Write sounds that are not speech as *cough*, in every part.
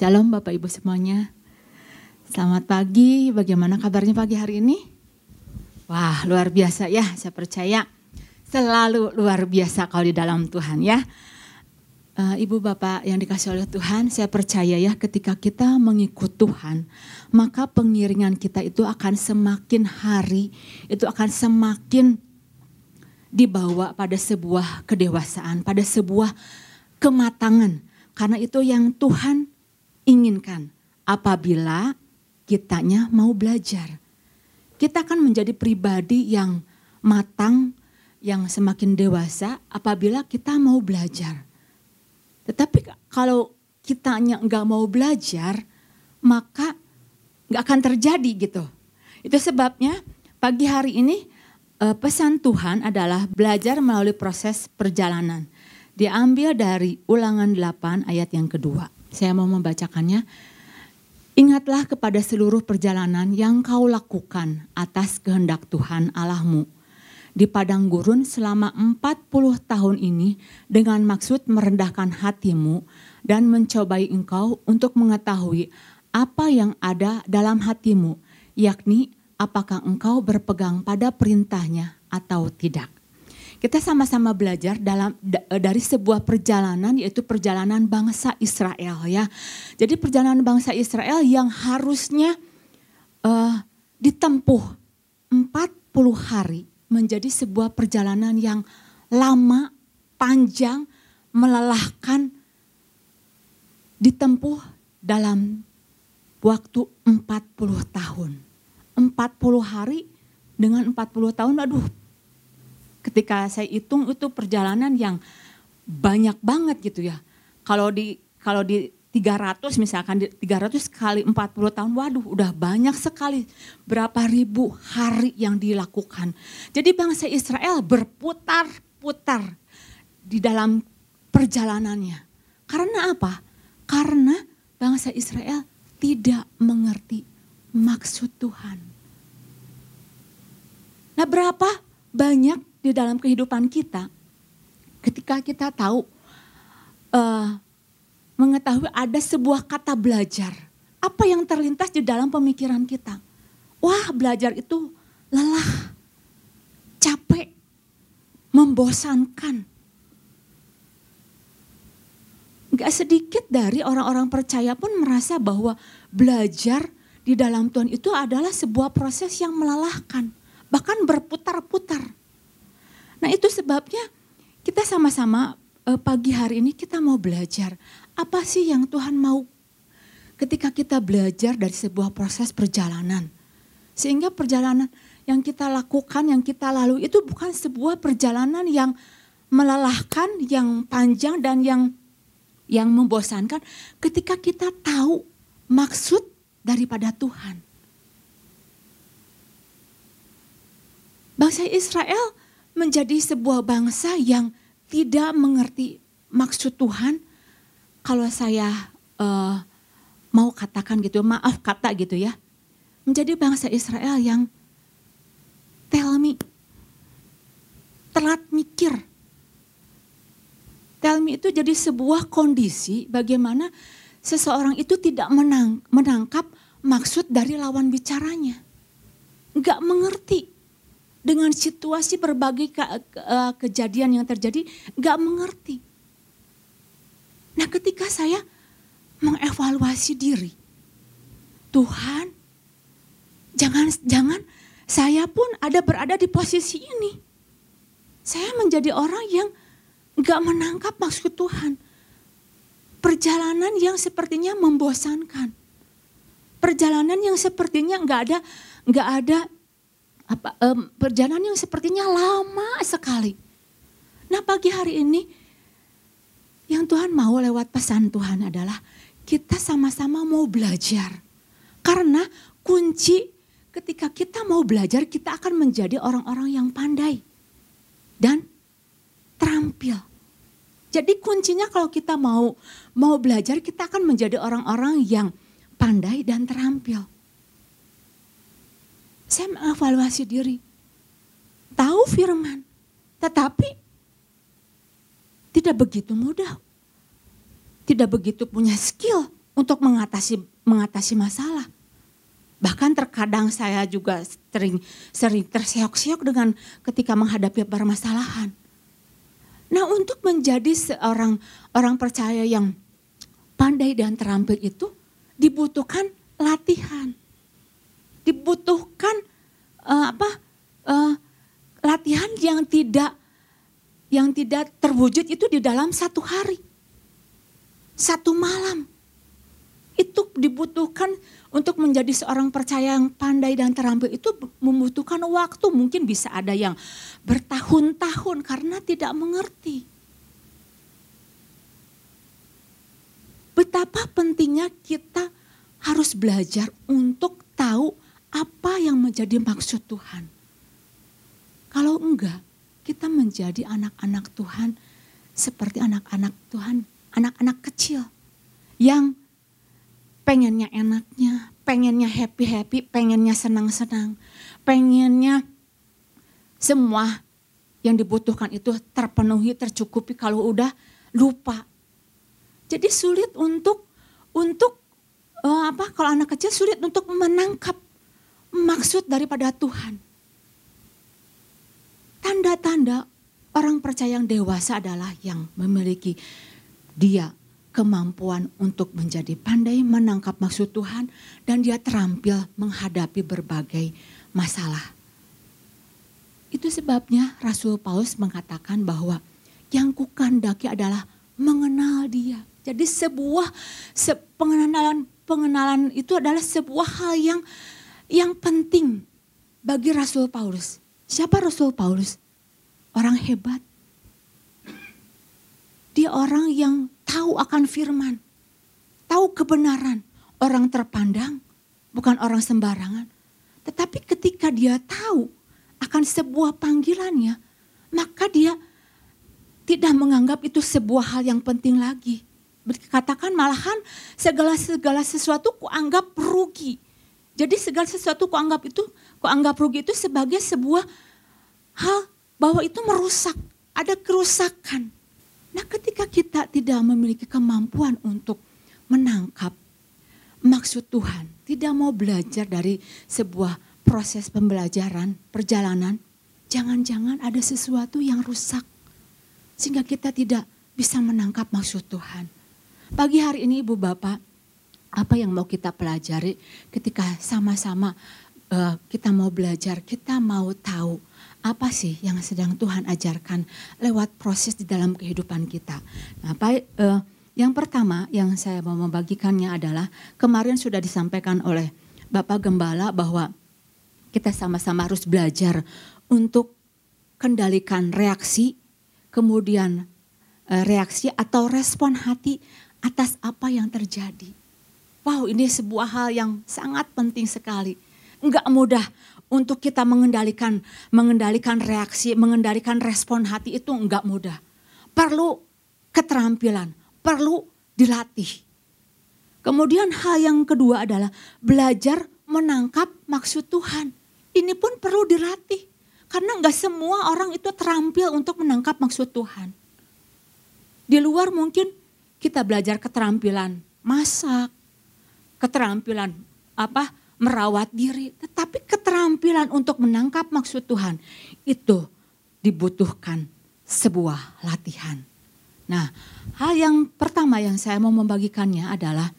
Shalom Bapak Ibu semuanya. Selamat pagi, bagaimana kabarnya pagi hari ini? Wah luar biasa ya, saya percaya selalu luar biasa kalau di dalam Tuhan ya. Uh, Ibu Bapak yang dikasih oleh Tuhan, saya percaya ya ketika kita mengikut Tuhan, maka pengiringan kita itu akan semakin hari, itu akan semakin dibawa pada sebuah kedewasaan, pada sebuah kematangan. Karena itu yang Tuhan inginkan apabila kitanya mau belajar. Kita akan menjadi pribadi yang matang, yang semakin dewasa apabila kita mau belajar. Tetapi kalau kitanya nggak mau belajar, maka nggak akan terjadi gitu. Itu sebabnya pagi hari ini eh, pesan Tuhan adalah belajar melalui proses perjalanan. Diambil dari ulangan 8 ayat yang kedua. Saya mau membacakannya. Ingatlah kepada seluruh perjalanan yang kau lakukan atas kehendak Tuhan Allahmu di padang gurun selama 40 tahun ini dengan maksud merendahkan hatimu dan mencobai engkau untuk mengetahui apa yang ada dalam hatimu, yakni apakah engkau berpegang pada perintahnya atau tidak. Kita sama-sama belajar dalam dari sebuah perjalanan yaitu perjalanan bangsa Israel ya. Jadi perjalanan bangsa Israel yang harusnya uh, ditempuh 40 hari menjadi sebuah perjalanan yang lama, panjang, melelahkan ditempuh dalam waktu 40 tahun. 40 hari dengan 40 tahun aduh ketika saya hitung itu perjalanan yang banyak banget gitu ya. Kalau di kalau di 300 misalkan di 300 kali 40 tahun waduh udah banyak sekali berapa ribu hari yang dilakukan. Jadi bangsa Israel berputar-putar di dalam perjalanannya. Karena apa? Karena bangsa Israel tidak mengerti maksud Tuhan. Nah berapa banyak di dalam kehidupan kita, ketika kita tahu, uh, mengetahui ada sebuah kata belajar, apa yang terlintas di dalam pemikiran kita? Wah, belajar itu lelah, capek, membosankan. Gak sedikit dari orang-orang percaya pun merasa bahwa belajar di dalam Tuhan itu adalah sebuah proses yang melelahkan, bahkan berputar-putar. Nah itu sebabnya kita sama-sama uh, pagi hari ini kita mau belajar. Apa sih yang Tuhan mau ketika kita belajar dari sebuah proses perjalanan. Sehingga perjalanan yang kita lakukan, yang kita lalui itu bukan sebuah perjalanan yang melelahkan, yang panjang dan yang yang membosankan ketika kita tahu maksud daripada Tuhan. Bangsa Israel menjadi sebuah bangsa yang tidak mengerti maksud Tuhan. Kalau saya uh, mau katakan gitu, maaf kata gitu ya, menjadi bangsa Israel yang tell me, telat mikir. Tell me itu jadi sebuah kondisi bagaimana seseorang itu tidak menang, menangkap maksud dari lawan bicaranya. Enggak mengerti dengan situasi berbagai ke, ke, uh, kejadian yang terjadi gak mengerti. Nah ketika saya mengevaluasi diri, Tuhan jangan jangan saya pun ada berada di posisi ini. Saya menjadi orang yang gak menangkap maksud Tuhan. Perjalanan yang sepertinya membosankan. Perjalanan yang sepertinya nggak ada nggak ada apa um, perjalanan yang sepertinya lama sekali. Nah pagi hari ini yang Tuhan mau lewat pesan Tuhan adalah kita sama-sama mau belajar. Karena kunci ketika kita mau belajar kita akan menjadi orang-orang yang pandai dan terampil. Jadi kuncinya kalau kita mau mau belajar kita akan menjadi orang-orang yang pandai dan terampil saya mengevaluasi diri. Tahu firman, tetapi tidak begitu mudah. Tidak begitu punya skill untuk mengatasi mengatasi masalah. Bahkan terkadang saya juga sering sering terseok-seok dengan ketika menghadapi permasalahan. Nah, untuk menjadi seorang orang percaya yang pandai dan terampil itu dibutuhkan latihan. Dibutuhkan uh, apa? Uh, latihan yang tidak yang tidak terwujud itu di dalam satu hari. Satu malam. Itu dibutuhkan untuk menjadi seorang percaya yang pandai dan terampil itu membutuhkan waktu. Mungkin bisa ada yang bertahun-tahun karena tidak mengerti. Betapa pentingnya kita harus belajar untuk tahu apa yang menjadi maksud Tuhan. Kalau enggak, kita menjadi anak-anak Tuhan seperti anak-anak Tuhan, anak-anak kecil yang pengennya enaknya, pengennya happy-happy, pengennya senang-senang, pengennya semua yang dibutuhkan itu terpenuhi, tercukupi kalau udah lupa. Jadi sulit untuk untuk uh, apa kalau anak kecil sulit untuk menangkap maksud daripada Tuhan. Tanda-tanda orang percaya yang dewasa adalah yang memiliki dia kemampuan untuk menjadi pandai menangkap maksud Tuhan dan dia terampil menghadapi berbagai masalah. Itu sebabnya Rasul Paulus mengatakan bahwa yang kukandaki adalah mengenal dia. Jadi sebuah se pengenalan pengenalan itu adalah sebuah hal yang yang penting bagi Rasul Paulus. Siapa Rasul Paulus? Orang hebat. Dia orang yang tahu akan firman. Tahu kebenaran. Orang terpandang, bukan orang sembarangan. Tetapi ketika dia tahu akan sebuah panggilannya, maka dia tidak menganggap itu sebuah hal yang penting lagi. Katakan malahan segala-segala sesuatu kuanggap rugi. Jadi segala sesuatu kuanggap itu Kok anggap rugi itu sebagai sebuah hal bahwa itu merusak, ada kerusakan. Nah ketika kita tidak memiliki kemampuan untuk menangkap maksud Tuhan, tidak mau belajar dari sebuah proses pembelajaran, perjalanan, jangan-jangan ada sesuatu yang rusak. Sehingga kita tidak bisa menangkap maksud Tuhan. Pagi hari ini Ibu Bapak, apa yang mau kita pelajari ketika sama-sama uh, kita mau belajar, kita mau tahu apa sih yang sedang Tuhan ajarkan lewat proses di dalam kehidupan kita. Nah, apa, uh, yang pertama yang saya mau membagikannya adalah kemarin sudah disampaikan oleh Bapak Gembala bahwa kita sama-sama harus belajar untuk kendalikan reaksi, kemudian uh, reaksi atau respon hati atas apa yang terjadi. Wow, ini sebuah hal yang sangat penting sekali Enggak mudah untuk kita mengendalikan mengendalikan reaksi, mengendalikan respon hati itu enggak mudah. Perlu keterampilan, perlu dilatih. Kemudian hal yang kedua adalah belajar menangkap maksud Tuhan. Ini pun perlu dilatih. Karena enggak semua orang itu terampil untuk menangkap maksud Tuhan. Di luar mungkin kita belajar keterampilan masak, keterampilan apa merawat diri, tetapi keterampilan untuk menangkap maksud Tuhan itu dibutuhkan sebuah latihan. Nah, hal yang pertama yang saya mau membagikannya adalah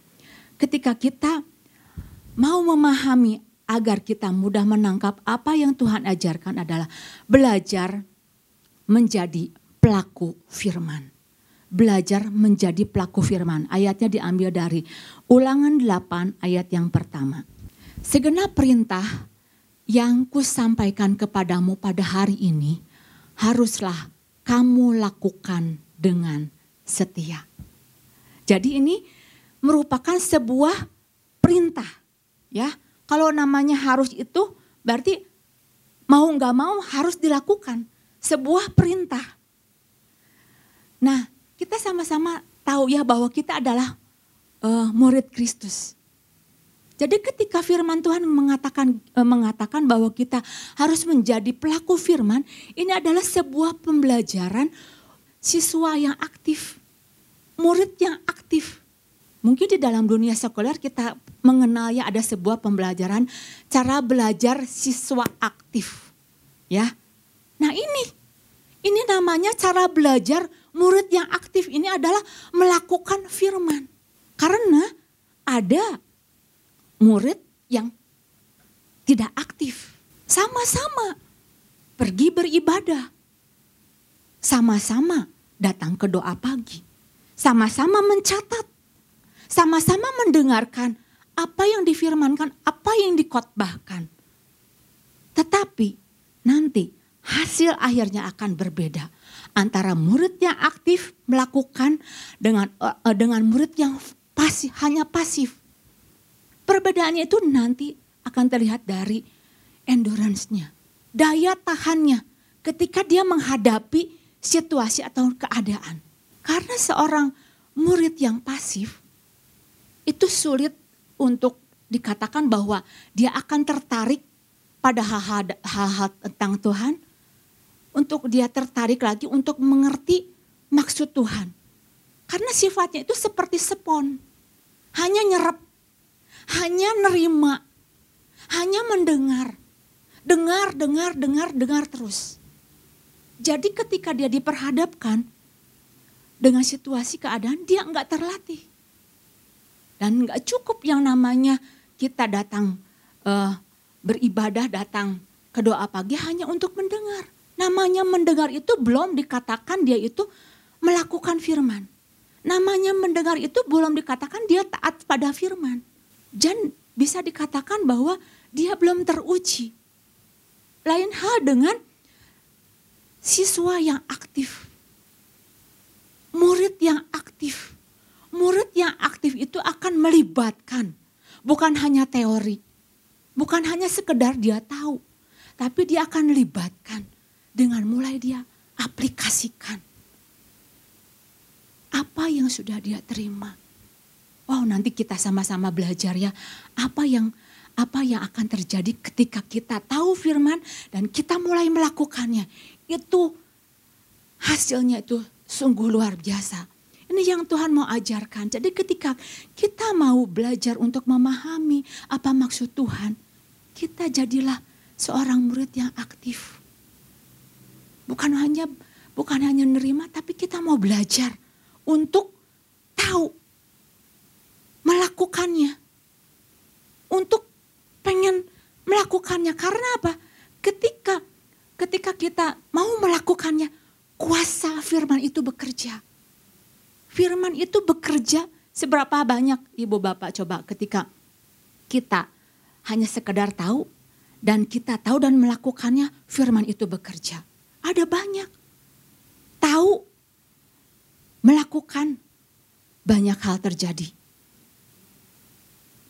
ketika kita mau memahami agar kita mudah menangkap apa yang Tuhan ajarkan adalah belajar menjadi pelaku firman. Belajar menjadi pelaku firman. Ayatnya diambil dari Ulangan 8 ayat yang pertama. Segenap perintah yang kusampaikan kepadamu pada hari ini haruslah kamu lakukan dengan setia. Jadi ini merupakan sebuah perintah ya. Kalau namanya harus itu berarti mau nggak mau harus dilakukan. Sebuah perintah. Nah kita sama-sama tahu ya bahwa kita adalah uh, murid Kristus. Jadi ketika firman Tuhan mengatakan eh, mengatakan bahwa kita harus menjadi pelaku firman, ini adalah sebuah pembelajaran siswa yang aktif, murid yang aktif. Mungkin di dalam dunia sekuler kita mengenal ya ada sebuah pembelajaran cara belajar siswa aktif. Ya. Nah, ini ini namanya cara belajar murid yang aktif ini adalah melakukan firman. Karena ada murid yang tidak aktif. Sama-sama pergi beribadah. Sama-sama datang ke doa pagi. Sama-sama mencatat sama-sama mendengarkan apa yang difirmankan, apa yang dikotbahkan. Tetapi nanti hasil akhirnya akan berbeda antara murid yang aktif melakukan dengan uh, dengan murid yang pasif hanya pasif. Perbedaannya itu nanti akan terlihat dari endurance-nya, daya tahannya ketika dia menghadapi situasi atau keadaan. Karena seorang murid yang pasif itu sulit untuk dikatakan bahwa dia akan tertarik pada hal-hal tentang Tuhan, untuk dia tertarik lagi untuk mengerti maksud Tuhan. Karena sifatnya itu seperti sepon, hanya nyerap, hanya nerima, hanya mendengar, dengar, dengar, dengar, dengar terus. Jadi ketika dia diperhadapkan dengan situasi keadaan, dia enggak terlatih. Dan nggak cukup yang namanya kita datang uh, beribadah, datang ke doa pagi hanya untuk mendengar. Namanya mendengar itu belum dikatakan dia itu melakukan firman. Namanya mendengar itu belum dikatakan dia taat pada firman. Dan bisa dikatakan bahwa dia belum teruji. Lain hal dengan siswa yang aktif. Murid yang aktif murid yang aktif itu akan melibatkan bukan hanya teori, bukan hanya sekedar dia tahu, tapi dia akan libatkan dengan mulai dia aplikasikan apa yang sudah dia terima. Wow, nanti kita sama-sama belajar ya apa yang apa yang akan terjadi ketika kita tahu firman dan kita mulai melakukannya. Itu hasilnya itu sungguh luar biasa. Ini yang Tuhan mau ajarkan. Jadi ketika kita mau belajar untuk memahami apa maksud Tuhan, kita jadilah seorang murid yang aktif. Bukan hanya bukan hanya nerima tapi kita mau belajar untuk tahu melakukannya. Untuk pengen melakukannya karena apa? Ketika ketika kita mau melakukannya, kuasa firman itu bekerja firman itu bekerja seberapa banyak ibu bapak coba ketika kita hanya sekedar tahu dan kita tahu dan melakukannya firman itu bekerja. Ada banyak. Tahu melakukan banyak hal terjadi.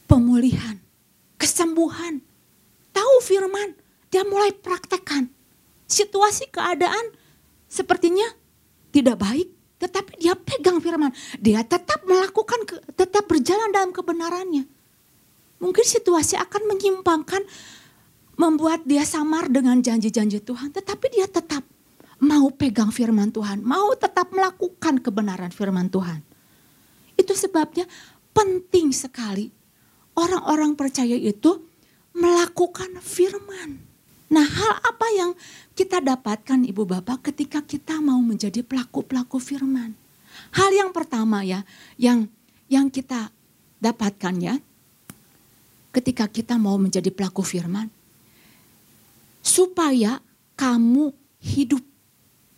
Pemulihan, kesembuhan. Tahu firman, dia mulai praktekkan. Situasi keadaan sepertinya tidak baik, tetapi dia pegang firman. Dia tetap melakukan, tetap berjalan dalam kebenarannya. Mungkin situasi akan menyimpangkan, membuat dia samar dengan janji-janji Tuhan. Tetapi dia tetap mau pegang firman Tuhan. Mau tetap melakukan kebenaran firman Tuhan. Itu sebabnya penting sekali orang-orang percaya itu melakukan firman. Nah hal apa yang kita dapatkan ibu bapak ketika kita mau menjadi pelaku-pelaku firman? Hal yang pertama ya yang yang kita dapatkan ya ketika kita mau menjadi pelaku firman supaya kamu hidup.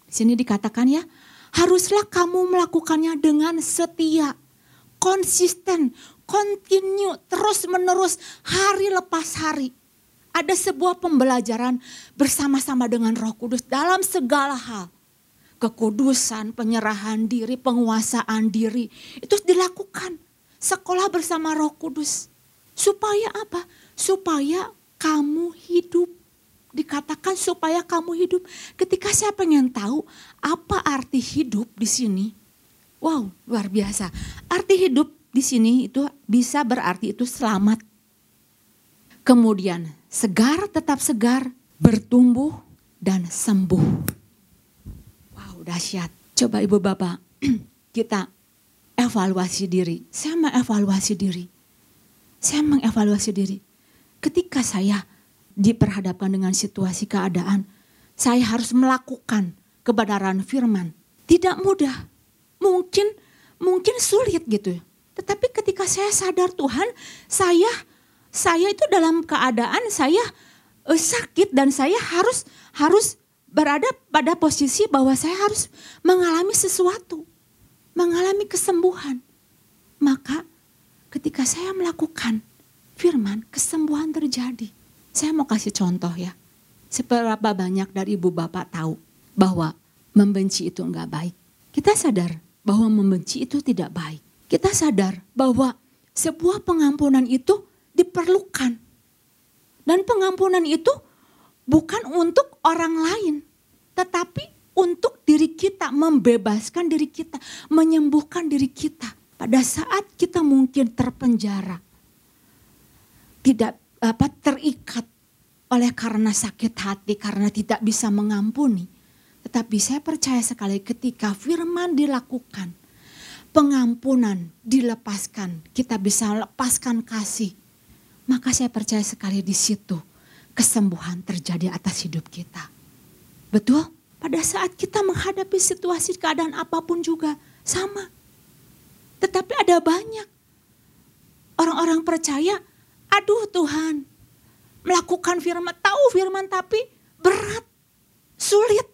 Sini dikatakan ya, haruslah kamu melakukannya dengan setia, konsisten, continue, terus menerus hari lepas hari ada sebuah pembelajaran bersama-sama dengan Roh Kudus dalam segala hal. Kekudusan, penyerahan diri, penguasaan diri itu dilakukan. Sekolah bersama Roh Kudus. Supaya apa? Supaya kamu hidup. Dikatakan supaya kamu hidup. Ketika saya pengen tahu apa arti hidup di sini. Wow, luar biasa. Arti hidup di sini itu bisa berarti itu selamat. Kemudian segar tetap segar, bertumbuh dan sembuh. Wow, dahsyat. Coba Ibu Bapak, *clears throat* kita evaluasi diri. Saya mengevaluasi diri. Saya mengevaluasi diri. Ketika saya diperhadapkan dengan situasi keadaan, saya harus melakukan kebenaran firman. Tidak mudah. Mungkin mungkin sulit gitu. Tetapi ketika saya sadar Tuhan, saya saya itu dalam keadaan saya uh, sakit dan saya harus harus berada pada posisi bahwa saya harus mengalami sesuatu, mengalami kesembuhan. Maka ketika saya melakukan firman, kesembuhan terjadi. Saya mau kasih contoh ya. Seberapa banyak dari ibu bapak tahu bahwa membenci itu enggak baik. Kita sadar bahwa membenci itu tidak baik. Kita sadar bahwa sebuah pengampunan itu diperlukan. Dan pengampunan itu bukan untuk orang lain, tetapi untuk diri kita, membebaskan diri kita, menyembuhkan diri kita. Pada saat kita mungkin terpenjara, tidak apa terikat oleh karena sakit hati, karena tidak bisa mengampuni. Tetapi saya percaya sekali ketika firman dilakukan, pengampunan dilepaskan, kita bisa lepaskan kasih. Maka saya percaya sekali di situ kesembuhan terjadi atas hidup kita. Betul? Pada saat kita menghadapi situasi keadaan apa pun juga sama. Tetapi ada banyak orang-orang percaya, aduh Tuhan, melakukan firman, tahu firman tapi berat, sulit.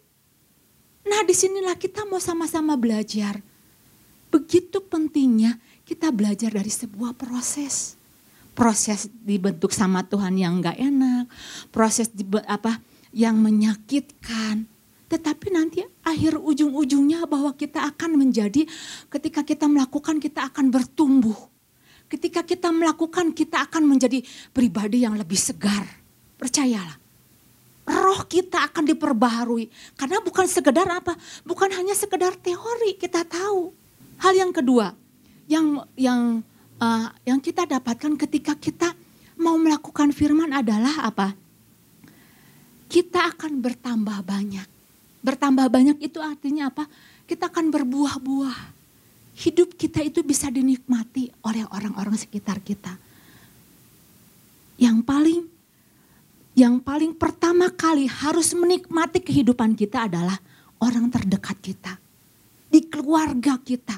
Nah di sinilah kita mau sama-sama belajar. Begitu pentingnya kita belajar dari sebuah proses. Proses dibentuk sama Tuhan yang gak enak, proses di, apa yang menyakitkan. Tetapi nanti akhir ujung-ujungnya bahwa kita akan menjadi ketika kita melakukan kita akan bertumbuh. Ketika kita melakukan kita akan menjadi pribadi yang lebih segar. Percayalah roh kita akan diperbaharui. Karena bukan sekedar apa? Bukan hanya sekedar teori kita tahu. Hal yang kedua yang yang uh, yang kita dapatkan ketika kita mau melakukan firman adalah apa? Kita akan bertambah banyak. Bertambah banyak itu artinya apa? Kita akan berbuah-buah. Hidup kita itu bisa dinikmati oleh orang-orang sekitar kita. Yang paling yang paling pertama kali harus menikmati kehidupan kita adalah orang terdekat kita. Di keluarga kita,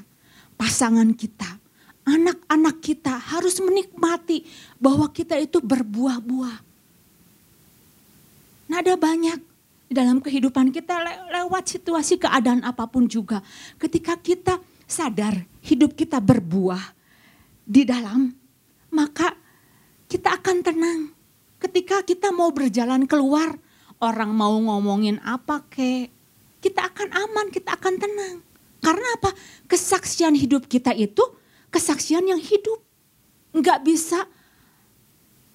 pasangan kita, anak-anak kita harus menikmati bahwa kita itu berbuah-buah. Nah ada banyak dalam kehidupan kita lewat situasi keadaan apa pun juga. Ketika kita sadar hidup kita berbuah di dalam, maka kita akan tenang Ketika kita mau berjalan keluar, orang mau ngomongin apa kek, kita akan aman, kita akan tenang. Karena apa? Kesaksian hidup kita itu kesaksian yang hidup. Nggak bisa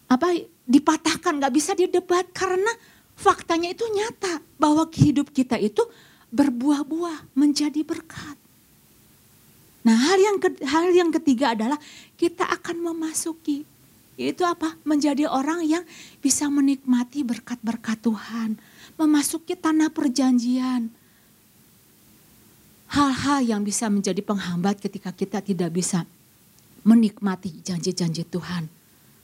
apa dipatahkan, nggak bisa didebat karena faktanya itu nyata bahwa hidup kita itu berbuah-buah menjadi berkat. Nah hal yang hal yang ketiga adalah kita akan memasuki itu apa? Menjadi orang yang bisa menikmati berkat-berkat Tuhan. Memasuki tanah perjanjian. Hal-hal yang bisa menjadi penghambat ketika kita tidak bisa menikmati janji-janji Tuhan.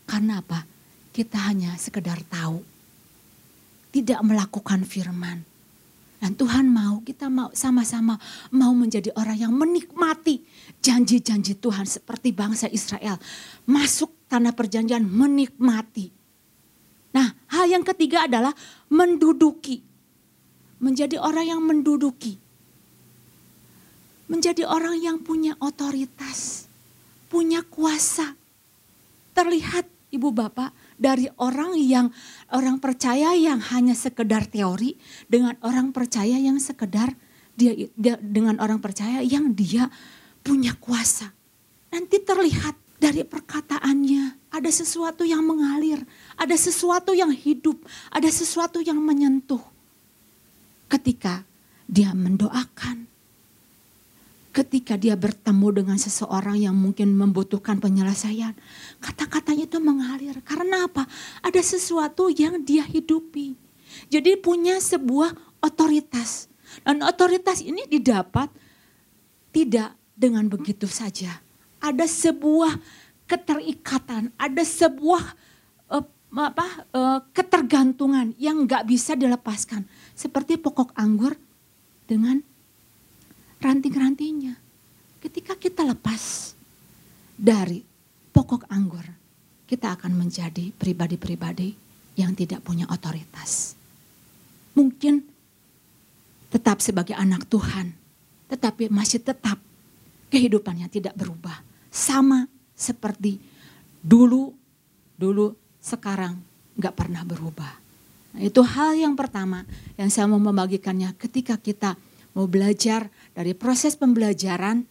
Karena apa? Kita hanya sekedar tahu. Tidak melakukan firman. Dan Tuhan mau, kita mau sama-sama mau menjadi orang yang menikmati janji-janji Tuhan seperti bangsa Israel. Masuk tanah perjanjian menikmati. Nah, hal yang ketiga adalah menduduki. Menjadi orang yang menduduki. Menjadi orang yang punya otoritas, punya kuasa. Terlihat Ibu Bapak dari orang yang orang percaya yang hanya sekedar teori dengan orang percaya yang sekedar dia, dia dengan orang percaya yang dia punya kuasa. Nanti terlihat dari perkataannya ada sesuatu yang mengalir, ada sesuatu yang hidup, ada sesuatu yang menyentuh. Ketika dia mendoakan, ketika dia bertemu dengan seseorang yang mungkin membutuhkan penyelesaian, kata-katanya itu mengalir. Karena apa? Ada sesuatu yang dia hidupi. Jadi punya sebuah otoritas. Dan otoritas ini didapat tidak dengan begitu saja. Ada sebuah keterikatan, ada sebuah uh, apa uh, ketergantungan yang nggak bisa dilepaskan. Seperti pokok anggur dengan ranting-rantingnya. Ketika kita lepas dari pokok anggur, kita akan menjadi pribadi-pribadi yang tidak punya otoritas. Mungkin tetap sebagai anak Tuhan, tetapi masih tetap kehidupannya tidak berubah. Sama seperti dulu, dulu, sekarang nggak pernah berubah. Nah, itu hal yang pertama yang saya mau membagikannya ketika kita mau belajar dari proses pembelajaran,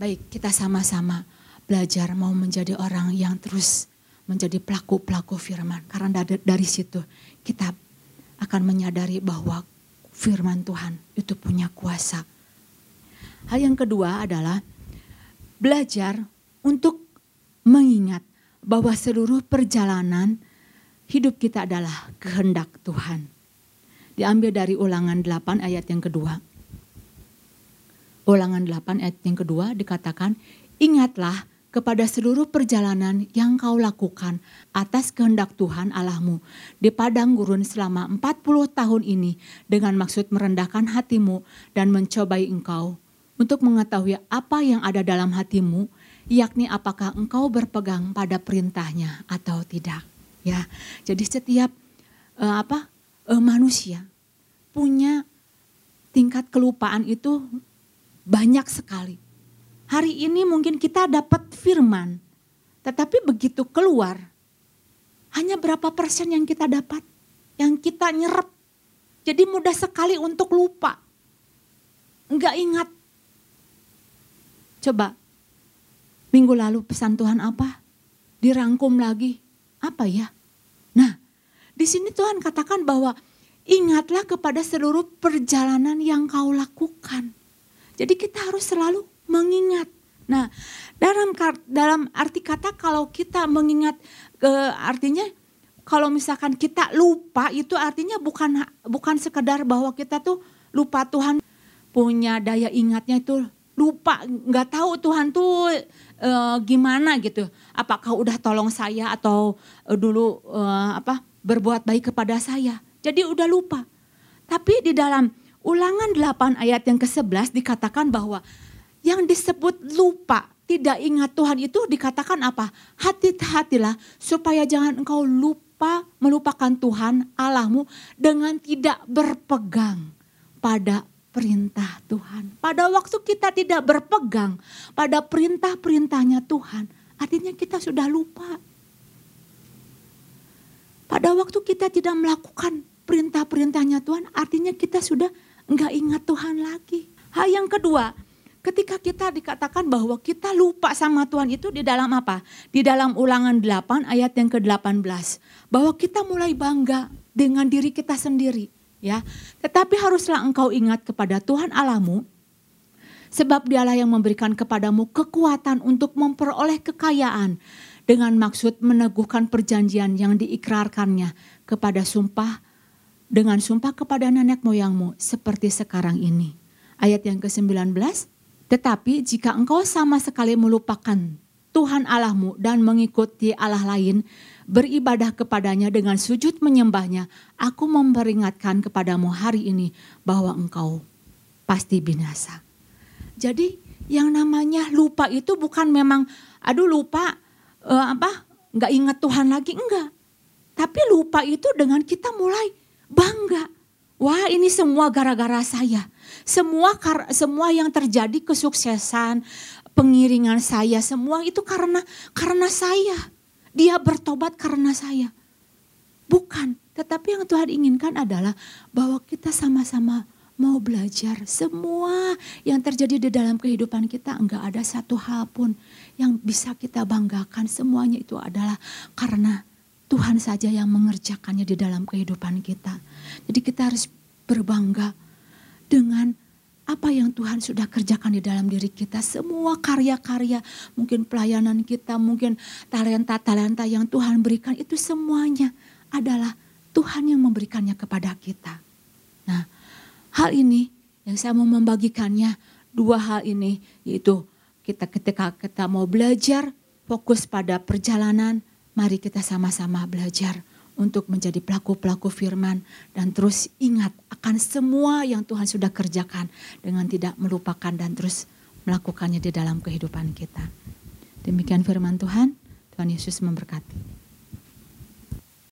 baik kita sama-sama belajar mau menjadi orang yang terus menjadi pelaku-pelaku firman. Karena dari, situ kita akan menyadari bahwa firman Tuhan itu punya kuasa. Hal yang kedua adalah belajar untuk mengingat bahwa seluruh perjalanan hidup kita adalah kehendak Tuhan. Diambil dari ulangan 8 ayat yang kedua. Ulangan 8 ayat yang kedua dikatakan, ingatlah kepada seluruh perjalanan yang kau lakukan atas kehendak Tuhan Allahmu di padang gurun selama 40 tahun ini dengan maksud merendahkan hatimu dan mencobai engkau. Untuk mengetahui apa yang ada dalam hatimu yakni apakah engkau berpegang pada perintahnya atau tidak. Ya jadi setiap uh, apa uh, manusia punya tingkat kelupaan itu banyak sekali hari ini mungkin kita dapat firman, tetapi begitu keluar, hanya berapa persen yang kita dapat, yang kita nyerap. Jadi mudah sekali untuk lupa, enggak ingat. Coba, minggu lalu pesan Tuhan apa? Dirangkum lagi, apa ya? Nah, di sini Tuhan katakan bahwa ingatlah kepada seluruh perjalanan yang kau lakukan. Jadi kita harus selalu mengingat. Nah, dalam dalam arti kata kalau kita mengingat ke artinya kalau misalkan kita lupa itu artinya bukan bukan sekedar bahwa kita tuh lupa Tuhan punya daya ingatnya itu lupa nggak tahu Tuhan tuh e, gimana gitu. Apakah udah tolong saya atau e, dulu e, apa berbuat baik kepada saya. Jadi udah lupa. Tapi di dalam ulangan 8 ayat yang ke-11 dikatakan bahwa yang disebut lupa, tidak ingat Tuhan itu dikatakan apa? Hati-hatilah supaya jangan engkau lupa melupakan Tuhan Allahmu dengan tidak berpegang pada perintah Tuhan. Pada waktu kita tidak berpegang pada perintah-perintahnya Tuhan, artinya kita sudah lupa. Pada waktu kita tidak melakukan perintah-perintahnya Tuhan, artinya kita sudah enggak ingat Tuhan lagi. Hal yang kedua, Ketika kita dikatakan bahwa kita lupa sama Tuhan itu di dalam apa? Di dalam ulangan 8 ayat yang ke-18. Bahwa kita mulai bangga dengan diri kita sendiri. ya. Tetapi haruslah engkau ingat kepada Tuhan Allahmu. Sebab dialah yang memberikan kepadamu kekuatan untuk memperoleh kekayaan. Dengan maksud meneguhkan perjanjian yang diikrarkannya kepada sumpah. Dengan sumpah kepada nenek moyangmu seperti sekarang ini. Ayat yang ke-19 tetapi jika engkau sama sekali melupakan Tuhan Allahmu dan mengikuti Allah lain, beribadah kepadanya dengan sujud menyembahnya, aku memperingatkan kepadamu hari ini bahwa engkau pasti binasa. Jadi yang namanya lupa itu bukan memang, aduh lupa uh, apa, nggak ingat Tuhan lagi, enggak. Tapi lupa itu dengan kita mulai bangga. Wah ini semua gara-gara saya. Semua semua yang terjadi kesuksesan, pengiringan saya semua itu karena karena saya. Dia bertobat karena saya. Bukan, tetapi yang Tuhan inginkan adalah bahwa kita sama-sama mau belajar semua yang terjadi di dalam kehidupan kita enggak ada satu hal pun yang bisa kita banggakan semuanya itu adalah karena Tuhan saja yang mengerjakannya di dalam kehidupan kita. Jadi kita harus berbangga dengan apa yang Tuhan sudah kerjakan di dalam diri kita. Semua karya-karya, mungkin pelayanan kita, mungkin talenta-talenta yang Tuhan berikan itu semuanya adalah Tuhan yang memberikannya kepada kita. Nah, hal ini yang saya mau membagikannya dua hal ini yaitu kita ketika kita mau belajar fokus pada perjalanan, mari kita sama-sama belajar untuk menjadi pelaku-pelaku firman dan terus ingat akan semua yang Tuhan sudah kerjakan dengan tidak melupakan dan terus melakukannya di dalam kehidupan kita. Demikian firman Tuhan, Tuhan Yesus memberkati.